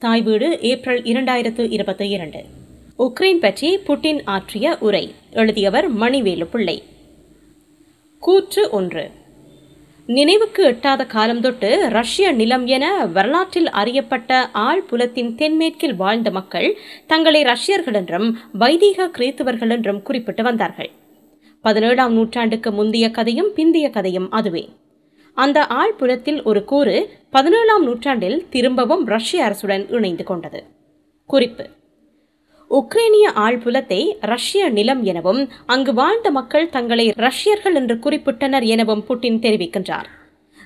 தாய் வீடு ஏப்ரல் இரண்டாயிரத்து இருபத்தி இரண்டு. உக்ரைன் பற்றி புட்டின் ஆற்றிய உரை எழுதியவர் மணிவேலு பிள்ளை. கூற்று ஒன்று. நினைவுக்கு எட்டாத காலம் தொட்டு ரஷ்ய நிலம் என வரலாற்றில் அறியப்பட்ட ஆள் புலத்தின் தென்மேற்கில் வாழ்ந்த மக்கள் தங்களை ரஷ்யர்கள் என்றும் வைதீக கிறித்தவர்கள் என்றும் குறிப்பிட்டு வந்தார்கள். பதினேழாம் நூற்றாண்டுக்கு முந்தைய கதையும் பிந்திய கதையும் அதுவே. அந்த ஆழ்புலத்தில் ஒரு கூறு பதினேழாம் நூற்றாண்டில் திரும்பவும் ரஷ்ய அரசுடன் இணைந்து கொண்டது. குறிப்பு. உக்ரைனிய ஆழ்புலத்தை ரஷ்ய நிலம் எனவும் அங்கு வாழ்ந்த மக்கள் தங்களை ரஷ்யர்கள் என்று குறிப்பிட்டனர் எனவும் புட்டின் தெரிவிக்கின்றார்.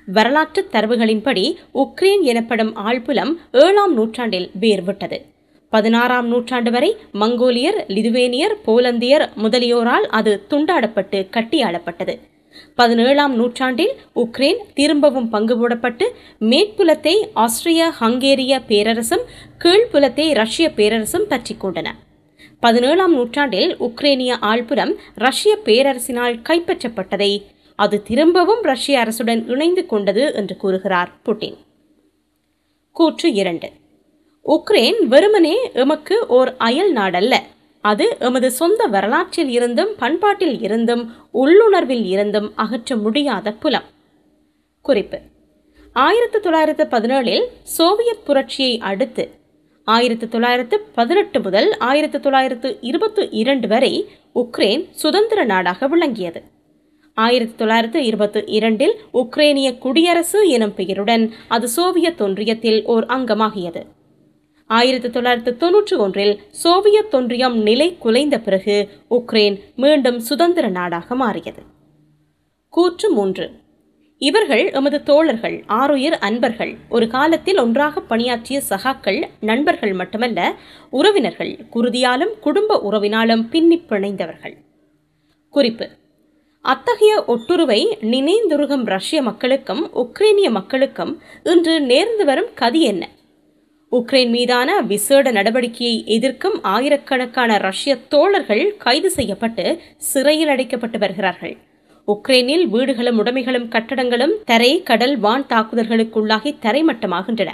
வரலாற்று தரவுகளின்படி உக்ரைன் எனப்படும் ஆழ்புலம் ஏழாம் நூற்றாண்டில் வேர்விட்டது. பதினாறாம் நூற்றாண்டு வரை மங்கோலியர் லிதுவேனியர் போலந்தியர் முதலியோரால் அது துண்டாடப்பட்டு கட்டியாளப்பட்டது. பதினேழாம் நூற்றாண்டில் உக்ரைன் திரும்பவும் பங்கு போடப்பட்டு மேற்புலத்தை ஆஸ்திரிய ஹங்கேரிய பேரரசும் கீழ்ப்புலத்தை ரஷ்ய பேரரசும் பற்றி கொண்டன. பதினேழாம் நூற்றாண்டில் உக்ரைனிய ஆழ்புறம் ரஷ்ய பேரரசினால் கைப்பற்றப்பட்டதை அது திரும்பவும் ரஷ்ய அரசுடன் இணைந்து கொண்டது என்று கூறுகிறார் புட்டின். கூற்று இரண்டு. உக்ரைன் வெறுமனே எமக்கு ஓர் அயல் நாடல்ல. அது எமது சொந்த வரலாற்றில் இருந்தும் பண்பாட்டில் இருந்தும் உள்ளுணர்வில் இருந்தும் அகற்ற முடியாத புலம். குறிப்பு. ஆயிரத்து தொள்ளாயிரத்து பதினேழில் சோவியத் புரட்சியை அடுத்து ஆயிரத்து தொள்ளாயிரத்து பதினெட்டு முதல் ஆயிரத்து தொள்ளாயிரத்து இருபத்தி இரண்டு வரை உக்ரைன் சுதந்திர நாடாக விளங்கியது. ஆயிரத்தி தொள்ளாயிரத்து இருபத்தி இரண்டில் உக்ரைனிய குடியரசு எனும் பெயருடன் அது சோவியத் ஒன்றியத்தில் ஓர் அங்கமாகியது. ஆயிரத்தி தொள்ளாயிரத்து தொன்னூற்றி ஒன்றில் சோவியத் ஒன்றியம் நிலை குலைந்த பிறகு உக்ரைன் மீண்டும் சுதந்திர நாடாக மாறியது. கூற்று மூன்று. இவர்கள் எமது தோழர்கள் ஆறுயிர் அன்பர்கள் ஒரு காலத்தில் ஒன்றாக பணியாற்றிய சகாக்கள் நண்பர்கள் மட்டுமல்ல உறவினர்கள் குருதியாலும் குடும்ப உறவினாலும் பின்னி பிணைந்தவர்கள் குறிப்பு. அத்தகைய ஒட்டுருவை நினைந்துருகும் ரஷ்ய மக்களுக்கும் உக்ரைனிய மக்களுக்கும் இன்று நேர்ந்து வரும் கதி என்ன? உக்ரைன் மீதான விசேட நடவடிக்கையை எதிர்க்கும் ஆயிரக்கணக்கான ரஷ்ய தோழர்கள் கைது செய்யப்பட்டு சிறையில் அடைக்கப்பட்டு வருகிறார்கள். உக்ரைனில் வீடுகளும் உடைமைகளும் கட்டடங்களும் தரை கடல் வான் தாக்குதல்களுக்குள்ளாகி தரைமட்டமாகின்றன.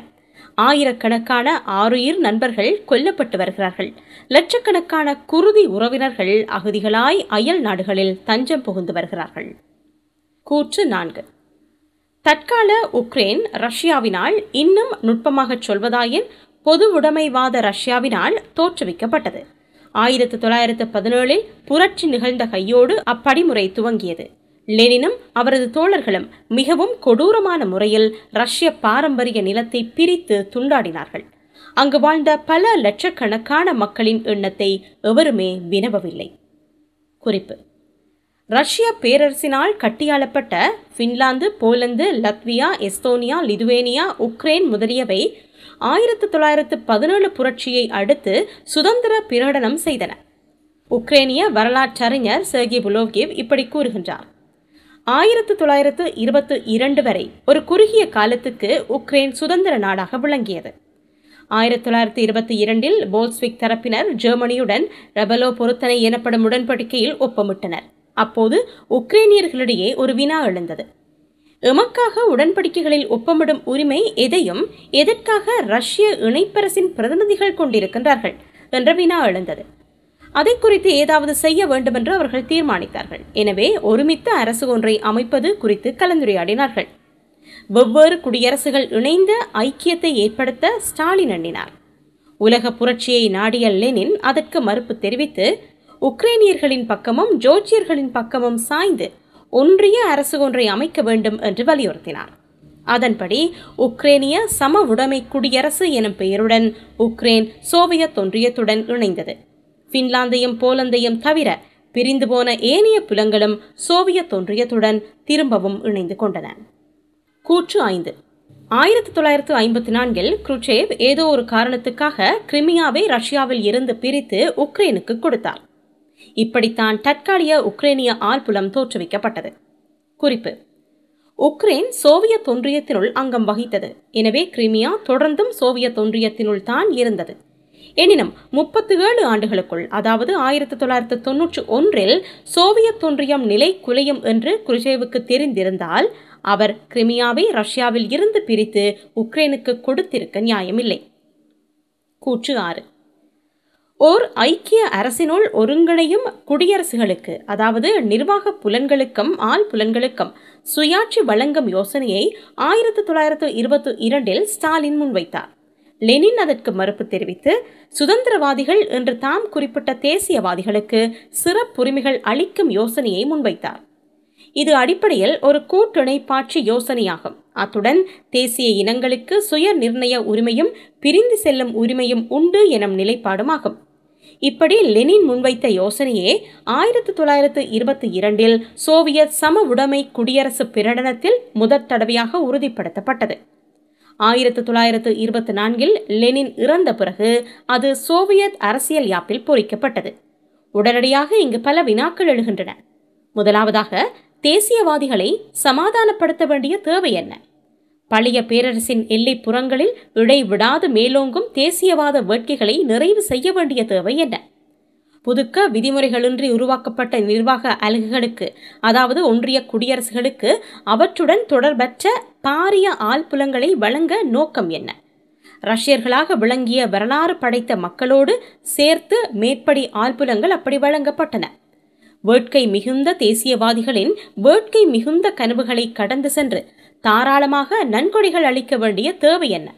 ஆயிரக்கணக்கான ஆறுயிர் நண்பர்கள் கொல்லப்பட்டு வருகிறார்கள். லட்சக்கணக்கான குருதி உறவினர்கள் அகதிகளாய் அயல் நாடுகளில் தஞ்சம் புகுந்து வருகிறார்கள். கூற்று நான்கு. தற்கால உக்ரைன் ரஷ்யாவினால் இன்னும் நுட்பமாகச் சொல்வதாயின் பொது உடைமைவாத ரஷ்யாவினால் தோற்றுவிக்கப்பட்டது. ஆயிரத்தி தொள்ளாயிரத்து பதினேழில் புரட்சி நிகழ்ந்த கையோடு அப்படிமுறை துவங்கியது. லெனினும் அவரது தோழர்களும் மிகவும் கொடூரமான முறையில் ரஷ்ய பாரம்பரிய நிலத்தை பிரித்து துண்டாடினார்கள். அங்கு வாழ்ந்த பல லட்சக்கணக்கான மக்களின் எண்ணத்தை எவருமே வினவவில்லை. குறிப்பு ரஷ்ய பேரரசினால் கட்டியாளப்பட்ட Finland Poland Latvia Estonia Lithuania Ukraine முதலியவை ஆயிரத்து தொள்ளாயிரத்து பதினேழு புரட்சியை அடுத்து சுதந்திர பிரகடனம் செய்தன. உக்ரைனிய வரலாற்றறிஞர் செர்கி புலோகிவ் இப்படி கூறுகின்றார். ஆயிரத்து தொள்ளாயிரத்து இருபத்து இரண்டு வரை ஒரு குறுகிய காலத்துக்கு உக்ரைன் சுதந்திர நாடாக விளங்கியது. ஆயிரத்தி தொள்ளாயிரத்தி இருபத்தி இரண்டில் போல்ஸ்விக் தரப்பினர் ஜெர்மனியுடன் ரெபலோ பொருத்தனை எனப்படும் உடன்படிக்கையில் ஒப்பமிட்டனர். அப்போது உக்ரைனியர்களிடையே ஒரு வினா எழுந்தது. எமக்காக உடன்படிக்கைகளில் ஒப்பமிடும் உரிமை எதையும் எதற்காக ரஷ்ய இணைப்பரசின் பிரதிநிதிகள் கொண்டிருக்கின்றார்கள் என்ற வினா எழுந்தது. அதை குறித்து ஏதாவது செய்ய வேண்டுமென்று அவர்கள் தீர்மானித்தார்கள். எனவே ஒருமித்த அரசு ஒன்றை அமைப்பது குறித்து கலந்துரையாடினார்கள். வெவ்வேறு குடியரசுகள் இணைந்த ஐக்கியத்தை ஏற்படுத்த ஸ்டாலின் எண்ணினார். உலக புரட்சியை நாடிய லெனின் அதற்கு மறுப்பு தெரிவித்து உக்ரைனியர்களின் பக்கமும் ஜோர்ஜியர்களின் பக்கமும் சாய்ந்து ஒன்றிய அரசு ஒன்றை அமைக்க வேண்டும் என்று வலியுறுத்தினார். அதன்படி உக்ரைனிய சம உடைமை குடியரசு எனும் பெயருடன் உக்ரைன் சோவியத் ஒன்றியத்துடன் இணைந்தது. பின்லாந்தையும் போலந்தையும் தவிர பிரிந்து போன ஏனைய புலங்களும் சோவியத் ஒன்றியத்துடன் திரும்பவும் இணைந்து கொண்டன. கூற்று ஐந்து. ஆயிரத்தி தொள்ளாயிரத்து ஐம்பத்தி நான்கில் குருச்சேவ் ஏதோ ஒரு காரணத்துக்காக கிரிமியாவை ரஷ்யாவில் இருந்து பிரித்து உக்ரைனுக்கு கொடுத்தார். இப்படித்தான் தற்காலிக உக்ரைனிய ஆழ்புலம் தோற்றுவிக்கப்பட்டது. குறிப்பு. உக்ரைன் சோவியத் ஒன்றியத்தினுள் அங்கம் வகித்தது. எனவே கிரிமியா தொடர்ந்தும் சோவியத் ஒன்றியத்தினுள் தான் இருந்தது. எனினும் முப்பத்தி ஏழு ஆண்டுகளுக்குள் அதாவது ஆயிரத்தி தொள்ளாயிரத்து தொன்னூற்றி ஒன்றில் சோவியத் ஒன்றியம் நிலை குலையும் என்று குருஜேவுக்கு தெரிந்திருந்தால் அவர் கிரிமியாவை ரஷ்யாவில் இருந்து பிரித்து உக்ரைனுக்கு கொடுத்திருக்க நியாயமில்லை. கூற்று ஆறு. ஓர் ஐக்கிய அரசினுள் ஒருங்கிணையும் குடியரசுகளுக்கு அதாவது நிர்வாக புலன்களுக்கும் ஆள் புலன்களுக்கும் சுயாட்சி வழங்கும் யோசனையை ஆயிரத்தி தொள்ளாயிரத்து இருபத்தி இரண்டில் ஸ்டாலின் முன்வைத்தார். லெனின் அதற்கு மறுப்பு தெரிவித்து சுதந்திரவாதிகள் என்று தாம் குறிப்பிட்ட தேசியவாதிகளுக்கு சிறப்புரிமைகள் அளிக்கும் யோசனையை முன்வைத்தார். இது அடிப்படையில் ஒரு கூட்டிணைப்பாட்சி யோசனையாகும். அத்துடன் தேசிய இனங்களுக்கு சுய நிர்ணய உரிமையும் பிரிந்து செல்லும் உரிமையும் உண்டு எனும் நிலைப்பாடுமாகும். இப்படி லெனின் முன்வைத்த யோசனையே ஆயிரத்தி தொள்ளாயிரத்து இருபத்தி இரண்டில் சோவியத் சம உடைமை குடியரசு பிரகடனத்தில் முதற் தடவையாக உறுதிப்படுத்தப்பட்டது. ஆயிரத்து தொள்ளாயிரத்து இருபத்தி நான்கில் லெனின் இறந்த பிறகு அது சோவியத் அரசியல் யாப்பில் பொறிக்கப்பட்டது. உடனடியாக இங்கு பல வினாக்கள் எழுகின்றன. முதலாவதாக தேசியவாதிகளை சமாதானப்படுத்த வேண்டிய தேவை என்ன? பழைய பேரரசின் எல்லை புறங்களில் இடைவிடாது மேலோங்கும் தேசியவாத வேட்கைகளை நிறைவு செய்ய வேண்டிய தேவை என்ன? புதுக்க விதிமுறைகளின்றி உருவாக்கப்பட்ட நிர்வாக அலகுகளுக்கு அதாவது ஒன்றிய குடியரசுகளுக்கு அவற்றுடன் தொடர்பற்ற பாரிய ஆழ்புலங்களை வழங்க நோக்கம் என்ன? ரஷ்யர்களாக விளங்கிய வரலாறு படைத்த மக்களோடு சேர்த்து மேற்படி ஆழ்புலங்கள் அப்படி வழங்கப்பட்டன. வேட்கை மிகுந்த தேசியவாதிகளின் வேட்கை மிகுந்த கனவுகளை கடந்து சென்று தாராளமாக நன்கொடைகள் அளிக்க வேண்டிய தேவை என்ன?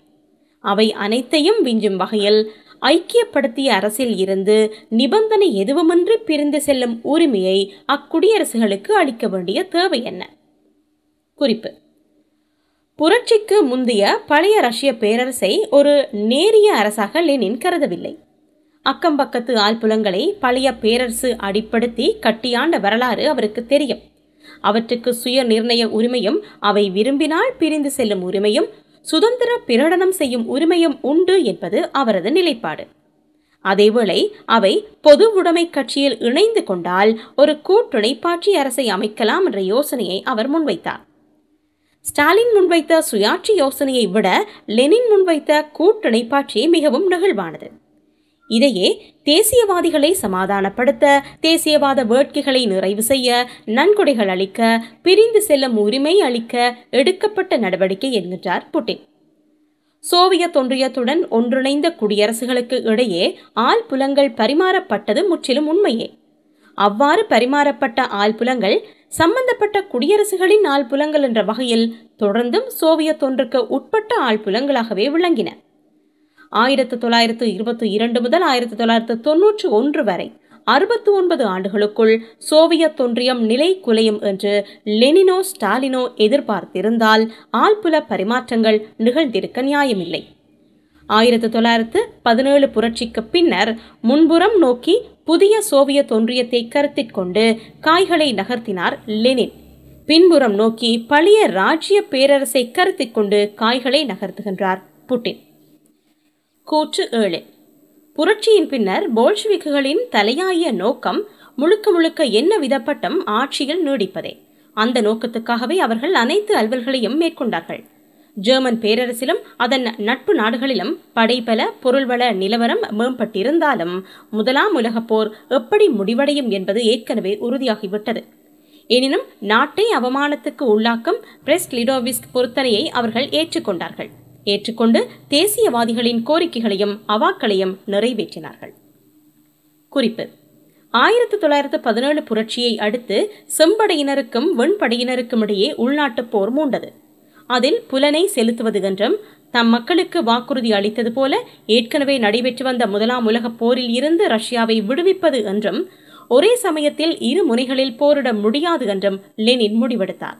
அவை அனைத்தையும் விஞ்சும் வகையில் ஐக்கியப்படுத்திய அரசில் இருந்து நிபந்தனை எதுவுமின்றி பிரிந்து செல்லும் உரிமையை அக்குடியரசுகளுக்கு அளிக்க வேண்டிய தேவை என்ன? குறிப்பு. புரட்சிக்கு முந்தைய பழைய ரஷ்ய பேரரசை ஒரு நேரிய அரசாக லெனின் கருதவில்லை. அக்கம்பக்கத்து ஆழ்புலங்களை பழைய பேரரசு அடிப்படுத்தி கட்டியாண்ட வரலாறு அவருக்கு தெரியும். அவற்றுக்கு சுய நிர்ணய உரிமையும் அவை விரும்பினால் பிரிந்து செல்லும் உரிமையும் சுதந்திர பிரகடனம் செய்யும் உரிமையும் உண்டு என்பது அவரது நிலைப்பாடு. அதேவேளை அவை பொது உடைமை கட்சியில் இணைந்து கொண்டால் ஒரு கூட்டுணைப்பாட்சி அரசை அமைக்கலாம் என்ற யோசனையை அவர் முன்வைத்தார். ஸ்டாலின் முன்வைத்த சுயாட்சி யோசனையை விட லெனின் முன்வைத்த கூட்டுணைப்பாட்சி மிகவும் நெகிழ்வானது. இதையே தேசியவாதிகளை சமாதானப்படுத்த தேசியவாத வேட்கைகளை நிறைவு செய்ய நன்கொடைகள் அளிக்க பிரிந்து செல்லும் உரிமை அளிக்க எடுக்கப்பட்ட நடவடிக்கை என்கின்றார் புட்டின். சோவியத் ஒன்றியத்துடன் ஒன்றிணைந்த குடியரசுகளுக்கு இடையே ஆழ்புலங்கள் பரிமாறப்பட்டது முற்றிலும் உண்மையே. அவ்வாறு பரிமாறப்பட்ட ஆழ்புலங்கள் சம்பந்தப்பட்ட குடியரசுகளின் ஆழ்புலங்கள் என்ற வகையில் தொடர்ந்தும் சோவியத் ஒன்றுக்கு உட்பட்ட ஆழ்புலங்களாகவே விளங்கின. ஆயிரத்து தொள்ளாயிரத்து இருபத்தி இரண்டு முதல் ஆயிரத்தி தொள்ளாயிரத்து தொன்னூற்றி ஒன்று வரை. அறுபத்தி ஒன்பது ஆண்டுகளுக்குள் சோவியத் ஒன்றியம் நிலை குலையும் என்று லெனினோ ஸ்டாலினோ எதிர்பார்த்திருந்தால் ஆழ்புல பரிமாற்றங்கள் நிகழ்ந்திருக்க நியாயமில்லை. ஆயிரத்தி தொள்ளாயிரத்து பதினேழு புரட்சிக்கு பின்னர் முன்புறம் நோக்கி புதிய சோவியத் ஒன்றியத்தை கருத்தில் கொண்டு காய்களை நகர்த்தினார் லெனின். பின்புறம் நோக்கி பழைய ராஜ்ய பேரரசை கருத்தில் கொண்டு காய்களை நகர்த்துகின்றார் புட்டின். கூற்று ஏழு. புரட்சியின் பின்னர் போல்ஷிவிக்குகளின் தலையாய நோக்கம் முழுக்க முழுக்க என்ன விதப்பட்டம் ஆட்சியில் நீடிப்பதே. அந்த நோக்கத்துக்காகவே அவர்கள் அனைத்து அலுவல்களையும் மேற்கொண்டார்கள். ஜெர்மன் பேரரசிலும் அதன் நட்பு நாடுகளிலும் படைபல பொருள்வள நிலவரம் மேம்பட்டிருந்தாலும் முதலாம் உலகப் போர் எப்படி முடிவடையும் என்பது ஏற்கனவே உறுதியாகிவிட்டது. எனினும் நாட்டை அவமானத்துக்கு உள்ளாக்கும் பிரெஸ்ட் லிடோவிஸ்க் பொருத்தனையை அவர்கள் ஏற்றுக்கொண்டார்கள். ஏற்றுக்கொண்டு தேசியவாதிகளின் கோரிக்கைகளையும் அவாக்களையும் நிறைவேற்றினார்கள். குறிப்பு. ஆயிரத்தி தொள்ளாயிரத்து பதினேழு புரட்சியை அடுத்து செம்படையினருக்கும் வெண்படையினருக்கும் இடையே உள்நாட்டுப் போர் மூண்டது. அதில் புலனை செலுத்துவது என்றும் தம் மக்களுக்கு வாக்குறுதி அளித்தது போல ஏற்கனவே நடைபெற்று வந்த முதலாம் உலகப் போரில் இருந்து ரஷ்யாவை விடுவிப்பது என்றும் ஒரே சமயத்தில் இரு முனைகளில் போரிட முடியாது என்றும் லெனின் முடிவெடுத்தார்.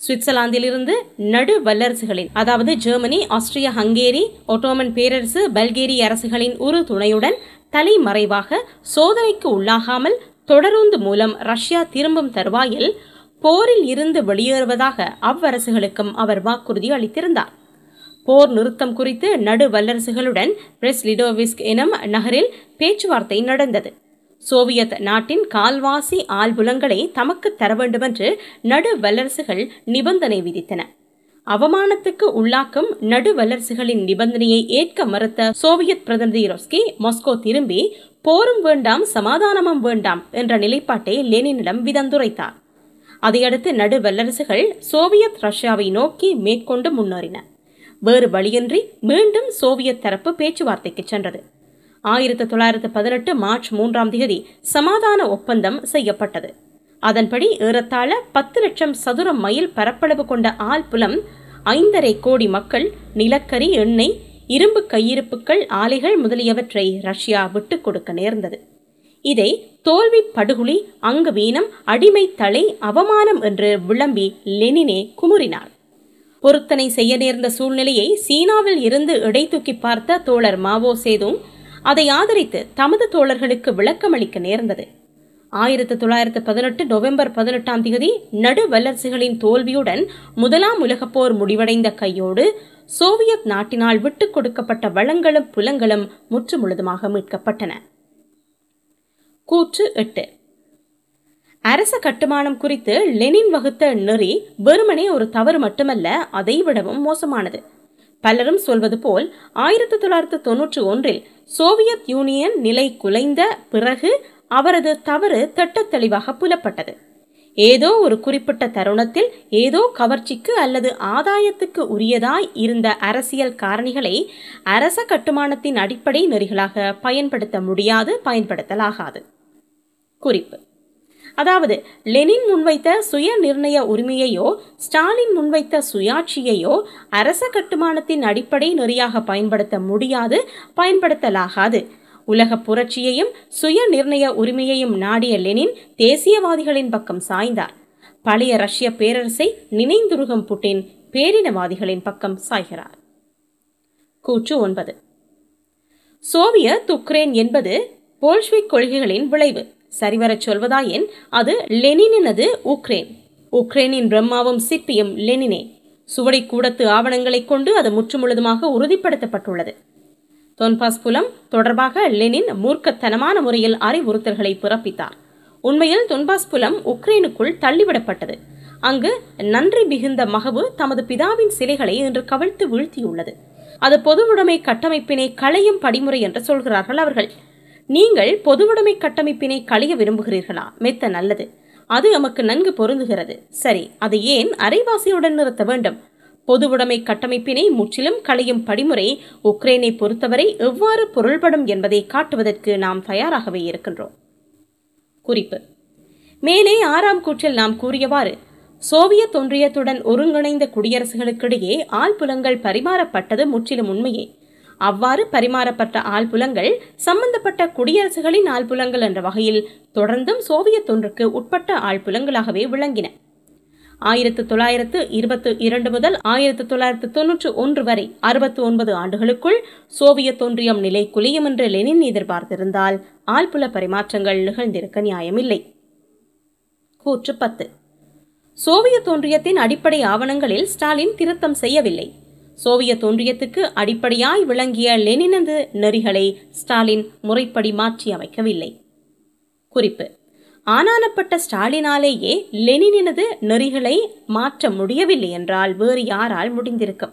சுவிட்சர்லாந்திலிருந்து நடு வல்லரசுகளின் அதாவது ஜெர்மனி ஆஸ்திரிய ஹங்கேரி ஒட்டோமன் பேரரசு பல்கேரிய அரசுகளின் ஒரு துணையுடன் தலைமறைவாக சோதனைக்கு உள்ளாகாமல் தொடருந்து மூலம் ரஷ்யா திரும்பும் தருவாயில் போரில் இருந்து வெளியேறுவதாக அவ்வரசுகளுக்கும் அவர் வாக்குறுதி அளித்திருந்தார். போர் நிறுத்தம் குறித்து நடு வல்லரசுகளுடன் பிரெஸ்லிடோவிஸ்க் எனும் நகரில் பேச்சுவார்த்தை நடந்தது. சோவியத் நாட்டின் கால்வாசி ஆழ்புலங்களை தமக்கு தர வேண்டுமென்று நடு வல்லரசுகள் நிபந்தனை விதித்தன. அவமானத்துக்கு உள்ளாக்கும் நடு வல்லரசுகளின் நிபந்தனையை ஏற்க மறுத்த சோவியத் பிரதிநிதி ரொஸ்கி மாஸ்கோ திரும்பி போரும் வேண்டாம் சமாதானமும் வேண்டாம் என்ற நிலைப்பாட்டை லெனினிடம் விதந்துரைத்தார். அதையடுத்து நடு வல்லரசுகள் சோவியத் ரஷ்யாவை நோக்கி மேற்கொண்டு முன்னேறின. வேறு வழியின்றி மீண்டும் சோவியத் தரப்பு பேச்சுவார்த்தைக்கு சென்றது. ஆயிரத்தி தொள்ளாயிரத்து பதினெட்டு மார்ச் மூன்றாம் தேதி சமாதான ஒப்பந்தம் செய்யப்பட்டது. அதன்படி ஏறத்தாழ பத்து லட்சம் சதுர மைல் பரப்பளவு கொண்ட ஆழ்புலம் ஐந்தரை கோடி மக்கள் நிலக்கரி எண்ணெய் இரும்பு கையிருப்புகள் ஆலைகள் முதலியவற்றை ரஷ்யா விட்டுக் கொடுக்க நேர்ந்தது. இதை தோல்வி படுகொலி அங்குவீனம் அடிமை தலை அவமானம் என்று விளம்பி லெனினே குமுறினார் பொருத்தனை செய்ய நேர்ந்த சூழ்நிலையை சீனாவில் இருந்து இடை தூக்கி பார்த்த தோழர் மாவோ சேதுங் அதை ஆதரித்து தமது தோழர்களுக்கு விளக்கமளிக்க நேர்ந்தது. ஆயிரத்தி தொள்ளாயிரத்து பதினெட்டு நவம்பர் பதினெட்டாம் தேதி நடு வல்லரசுகளின் தோல்வியுடன் முதலாம் உலகப் போர் முடிவடைந்த கையோடு சோவியத் நாட்டினால் விட்டுக் கொடுக்கப்பட்ட வளங்களும் புலங்களும் முற்றுமுழுதுமாக மீட்கப்பட்டன. கூற்று எட்டு. அரச கட்டுமானம் குறித்து லெனின் வகுத்த நெறி வெறுமனே ஒரு தவறு மட்டுமல்ல அதைவிடவும் மோசமானது. பலரும் சொல்வது போல் ஆயிரத்தி தொள்ளாயிரத்து தொன்னூற்றி ஒன்றில் சோவியத் யூனியன் நிலை குலைந்த பிறகு அவரது தவறு திட்டத் தெளிவாக புலப்பட்டது. ஏதோ ஒரு குறிப்பிட்ட தருணத்தில் ஏதோ கவர்ச்சிக்கு அல்லது ஆதாயத்துக்கு உரியதாய் இருந்த அரசியல் காரணிகளை அரச கட்டுமானத்தின் அடிப்படை நெறிகளாக பயன்படுத்த முடியாது பயன்படுத்தலாகாது. குறிப்பு. அதாவது லெனின் முன்வைத்த சுய நிர்ணய உரிமையையோ ஸ்டாலின் முன்வைத்த சுயாட்சியையோ அரச கட்டுமானத்தின் அடிப்படை நெறியாக பயன்படுத்த முடியாது பயன்படுத்தலாகாது. உலக புரட்சியையும் சுய நிர்ணய உரிமையையும் நாடிய லெனின் தேசியவாதிகளின் பக்கம் சாய்ந்தார். பழைய ரஷ்ய பேரரசை நினைந்துருகும் புட்டின் பேரினவாதிகளின் பக்கம் சாய்கிறார். கூற்று ஒன்பது. சோவியத் உக்ரைன் என்பது போல்ஷ்விக் கொள்கைகளின் விளைவு. சரிவரச் சொல்வதாயின் அது லெனினினது உக்ரைன். உக்ரைனின் பிரம்மாவும் சிற்பியும் லெனினே. சுவடி கூடத்து ஆவணங்களைக் கொண்டு அது முற்றுமுழுதுமாக உறுதிப்படுத்தப்பட்டுள்ளது. தொன்பாஸ் புலம் தொடர்பாக லெனின் மூர்க்கத்தனமான முறையில் அறிவுறுத்தல்களை பிறப்பித்தார். உண்மையில் தொன்பாஸ் புலம் உக்ரைனுக்குள் தள்ளிவிடப்பட்டது. அங்கு நன்றி மிகுந்த மகவு தமது பிதாவின் சிலைகளை இன்று கவிழ்த்து வீழ்த்தியுள்ளது. அது பொதுவுடைமை கட்டமைப்பினை களையும் படிமுறை என்று சொல்கிறார்கள் அவர்கள். நீங்கள் பொதுவுடைமை கட்டமைப்பினை களைய விரும்புகிறீர்களா? மெத்த நல்லது. அது எமக்கு நன்கு பொருந்துகிறது. சரி அதை ஏன் அரைவாசியுடன் நிறுத்த வேண்டும்? பொதுவுடைமை கட்டமைப்பினை முற்றிலும் களையும் படிமுறை உக்ரைனை பொறுத்தவரை எவ்வாறு பொருள்படும் என்பதை காட்டுவதற்கு நாம் தயாராகவே இருக்கின்றோம். குறிப்பு. மேலே ஆறாம் கூற்றில் நாம் கூறியவாறு சோவியத் ஒன்றியத்துடன் ஒருங்கிணைந்த குடியரசுகளுக்கிடையே ஆழ்புலங்கள் பரிமாறப்பட்டது முற்றிலும் உண்மையே. அவ்வாறு பரிமாறப்பட்ட ஆழ்புலங்கள் சம்பந்தப்பட்ட குடியரசுகளின் ஆழ்புலங்கள் என்ற வகையில் தொடர்ந்தும் சோவியத் ஒன்றுக்கு உட்பட்ட ஆழ்புலங்களாகவே விளங்கின. ஆயிரத்து தொள்ளாயிரத்து இருபத்து இரண்டு முதல் ஆயிரத்து தொள்ளாயிரத்து தொன்னூற்று ஒன்று வரை அறுபத்தி ஒன்பது ஆண்டுகளுக்குள் சோவியத் ஒன்றியம் நிலை குலையும் என்று லெனின் எதிர்பார்த்திருந்தால் ஆழ்புல பரிமாற்றங்கள் நிகழ்ந்திருக்க நியாயமில்லை. கூற்று பத்து. சோவியத் ஒன்றியத்தின் அடிப்படை ஆவணங்களில் ஸ்டாலின் திருத்தம் செய்யவில்லை. சோவியத் ஒன்றியத்துக்கு அடிப்படையாய் விளங்கிய லெனினது நெறிகளை ஸ்டாலின் முறைப்படி மாற்றி அமைக்கவில்லை. குறிப்பு. ஆனானப்பட்ட ஸ்டாலினாலேயே லெனினது நெறிகளை மாற்ற முடியவில்லை என்றால் வேறு யாரால் முடிந்திருக்கும்?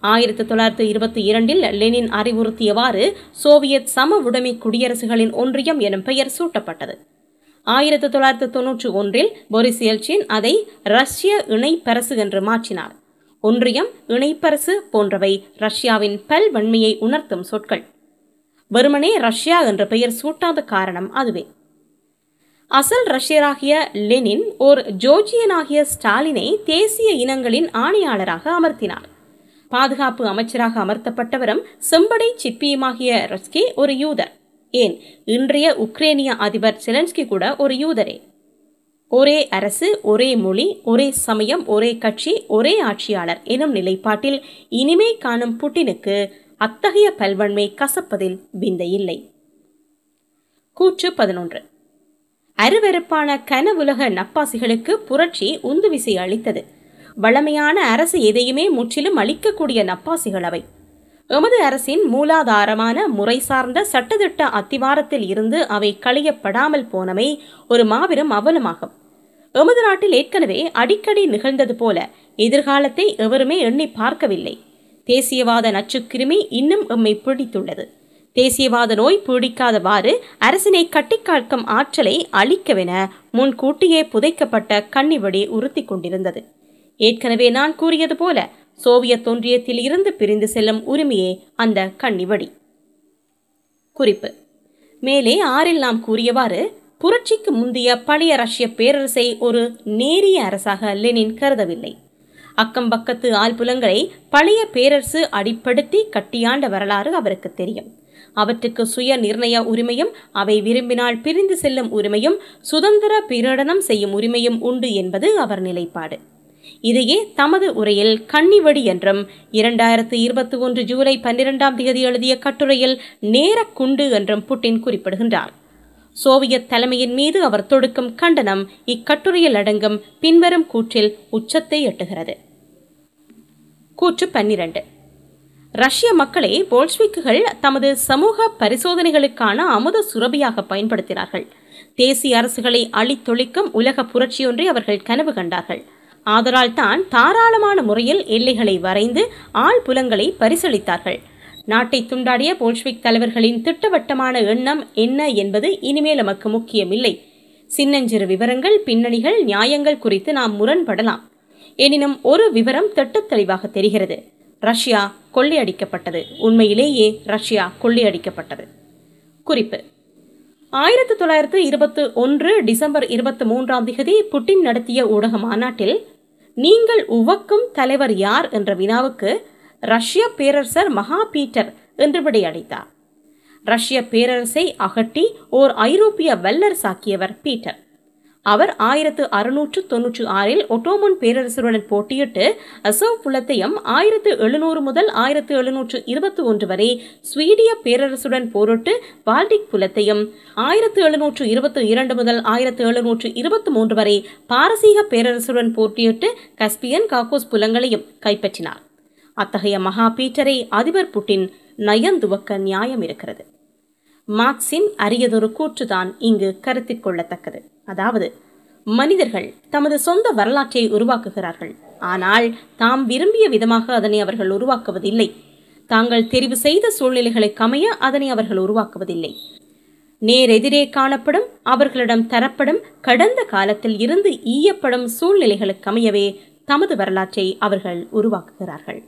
ஆயிரத்தி தொள்ளாயிரத்தி இருபத்தி இரண்டில் லெனின் அறிவுறுத்தியவாறு சோவியத் சம உடைமை குடியரசுகளின் ஒன்றியம் எனும் பெயர் சூட்டப்பட்டது. ஆயிரத்தி தொள்ளாயிரத்தி தொன்னூற்றி ஒன்றில் பொரிஸ் எல்ச்சின் அதை ரஷ்ய இணைப்பரசு என்று மாற்றினார். ஒன்றியம் இணைப்பரசு போன்றவை ரஷ்யாவின் பல்வன்மையை உணர்த்தும் சொற்கள். வெறுமனே ரஷ்யா என்ற பெயர் சூட்டாத காரணம் அதுவே. அசல் ரஷ்யராகிய லெனின் ஓர் ஜோர்ஜியனாகிய ஸ்டாலினை தேசிய இனங்களின் ஆணையாளராக அமர்த்தினார். பாதுகாப்பு அமைச்சராக அமர்த்தப்பட்டவரும் செம்படை சிற்பியுமாகிய ரஸ்கி ஒரு யூதர். ஏன் இன்றைய உக்ரேனிய அதிபர் செலன்ஸ்கி கூட ஒரு யூதரே. ஒரே அரசு ஒரே மொழி ஒரே சமயம் ஒரே கட்சி ஒரே ஆட்சியாளர் எனும் நிலைப்பாட்டில் இனிமே காணும் புட்டினுக்கு அத்தகைய பல்வன்மை கசப்பதில் விந்தையில்லை. கூற்று பதினொன்று. அருவெருப்பான கனவுலக நப்பாசிகளுக்கு புரட்சி உந்துவிசை அளித்தது. வளமையான அரசு எதையுமே முற்றிலும் அளிக்கக்கூடிய நப்பாசிகள் அவை. எமது அரசின் மூலாதாரமான முறை சார்ந்த சட்டத்திட்ட அத்திவாரத்தில் இருந்து அவை களையப்படாமல் போனமை ஒரு மாபெரும் அவலமாகும். எமது நாட்டில் ஏற்கனவே அடிக்கடி நிகழ்ந்தது போல எதிர்காலத்தை எவருமே எண்ணி பார்க்கவில்லை. தேசியவாத நச்சுக்கிருமி இன்னும் எம்மை பிடித்துள்ளது. தேசியவாத நோய் பீடிக்காதவாறு அரசினை கட்டிக்காக்கும் ஆற்றலை அளிக்கவென முன்கூட்டியே புதைக்கப்பட்ட கன்னிவடி உறுத்தி கொண்டிருந்தது. ஏற்கனவே நான் கூறியது போல சோவியத் ஒன்றியத்தில் இருந்து பிரிந்து செல்லும் உரிமையே அந்த கன்னிவடி குறிப்பு. மேலே ஆறில் நாம் கூறியவாறு புரட்சிக்கு முந்தைய பழைய ரஷ்ய பேரரசை ஒரு நேரிய அரசாக லெனின் கருதவில்லை. அக்கம் பக்கத்து ஆழ்புலங்களை பழைய பேரரசு அடிப்படுத்தி கட்டியாண்ட வரலாறு அவருக்கு தெரியும். அவற்றுக்கு சுய நிர்ணய உரிமையும் அவை விரும்பினால் பிரிந்து செல்லும் உரிமையும் சுதந்திர பிரகடனம் செய்யும் உரிமையும் உண்டு என்பது அவர் நிலைப்பாடு. இதையே தமது உரையில் கன்னிவடி என்றும் இரண்டாயிரத்து இருபத்தி ஒன்று ஜூலை பன்னிரெண்டாம் தேதி எழுதிய கட்டுரையில் நேரக்குண்டு என்றும் புட்டின் குறிப்பிடுகின்றார். சோவியத் தலைமையின் மீது அவர் தொடுக்கும் கண்டனம் இக்கட்டுரையில் அடங்கும் பின்வரும் கூற்றில் உச்சத்தை எட்டுகிறது. கூற்று பன்னிரண்டு. ரஷ்ய மக்களை போல்ஸ்விக்குகள் தமது சமூக பரிசோதனைகளுக்கான அமுத சுரபியாக பயன்படுத்தினார்கள். தேசிய அரசுகளை அழித்தொழிக்கும் உலக புரட்சியொன்றை அவர்கள் கனவு கண்டார்கள். ஆதலால் தான் தாராளமான முறையில் எல்லைகளை வரைந்து ஆழ்புலங்களை பரிசளித்தார்கள். நாட்டை துண்டாடிய போல்ஷ்விக் தலைவர்களின் திட்டவட்டமான எண்ணம் என்ன என்பது இனிமேல் நமக்கு முக்கியமில்லை. சின்னஞ்சிறு விவரங்கள் பின்னணிகள் நியாயங்கள் குறித்து நாம் முரண்படலாம். எனினும் ஒரு விவரம் திட்டத்தெளிவாக தெரிகிறது. ரஷ்யா கொள்ளையடிக்கப்பட்டது. உண்மையிலேயே ரஷ்யா கொள்ளையடிக்கப்பட்டது. குறிப்பு. ஆயிரத்தி தொள்ளாயிரத்து இருபத்து ஒன்று டிசம்பர் இருபத்தி மூன்றாம் திகதி புட்டின் நடத்திய ஊடக மாநாட்டில் நீங்கள் உவக்கும் தலைவர் யார்? என்ற வினாவுக்கு ரஷ்ய பேரரசர் மகா பீட்டர் என்று விடையளித்தார். ரஷ்ய பேரரசை அகட்டி ஓர் ஐரோப்பிய வல்லரசாக்கியவர் பீட்டர். அவர் ஆயிரத்து அறுநூற்று தொன்னூற்று ஆறில் ஒட்டோமன் பேரரசருடன் போட்டியிட்டு அசோவ் புலத்தையும் ஆயிரத்து எழுநூறு முதல் ஆயிரத்து எழுநூற்று இருபத்தி ஒன்று வரை ஸ்வீடிய பேரரசுடன் போரிட்டு பால்டிக் புலத்தையும் ஆயிரத்து எழுநூற்று இருபத்தி இரண்டு முதல் ஆயிரத்து எழுநூற்று இருபத்தி மூன்று வரை பாரசீக பேரரசுடன் போட்டியிட்டு கஸ்பியன் காக்கோஸ் புலங்களையும் கைப்பற்றினார். அத்தகைய மகா பீட்டரை அதிபர் புட்டின் நயந்துவக்க நியாயம் இருக்கிறது. மார்க்சின் அரியதொரு கூற்றுதான் இங்கு கருத்தில் கொள்ளத்தக்கது. அதாவது மனிதர்கள் தமது சொந்த வரலாற்றை உருவாக்குகிறார்கள். ஆனால் தாம் விரும்பிய விதமாக அதனை அவர்கள் உருவாக்குவதில்லை. தாங்கள் தெரிவு செய்த சூழ்நிலைகளை கமைய அதனை அவர்கள் உருவாக்குவதில்லை. நேரெதிரே காணப்படும் அவர்களிடம் தரப்படும் கடந்த காலத்தில் இருந்து ஈயப்படும் சூழ்நிலைகளுக்கு அமையவே தமது வரலாற்றை அவர்கள் உருவாக்குகிறார்கள்.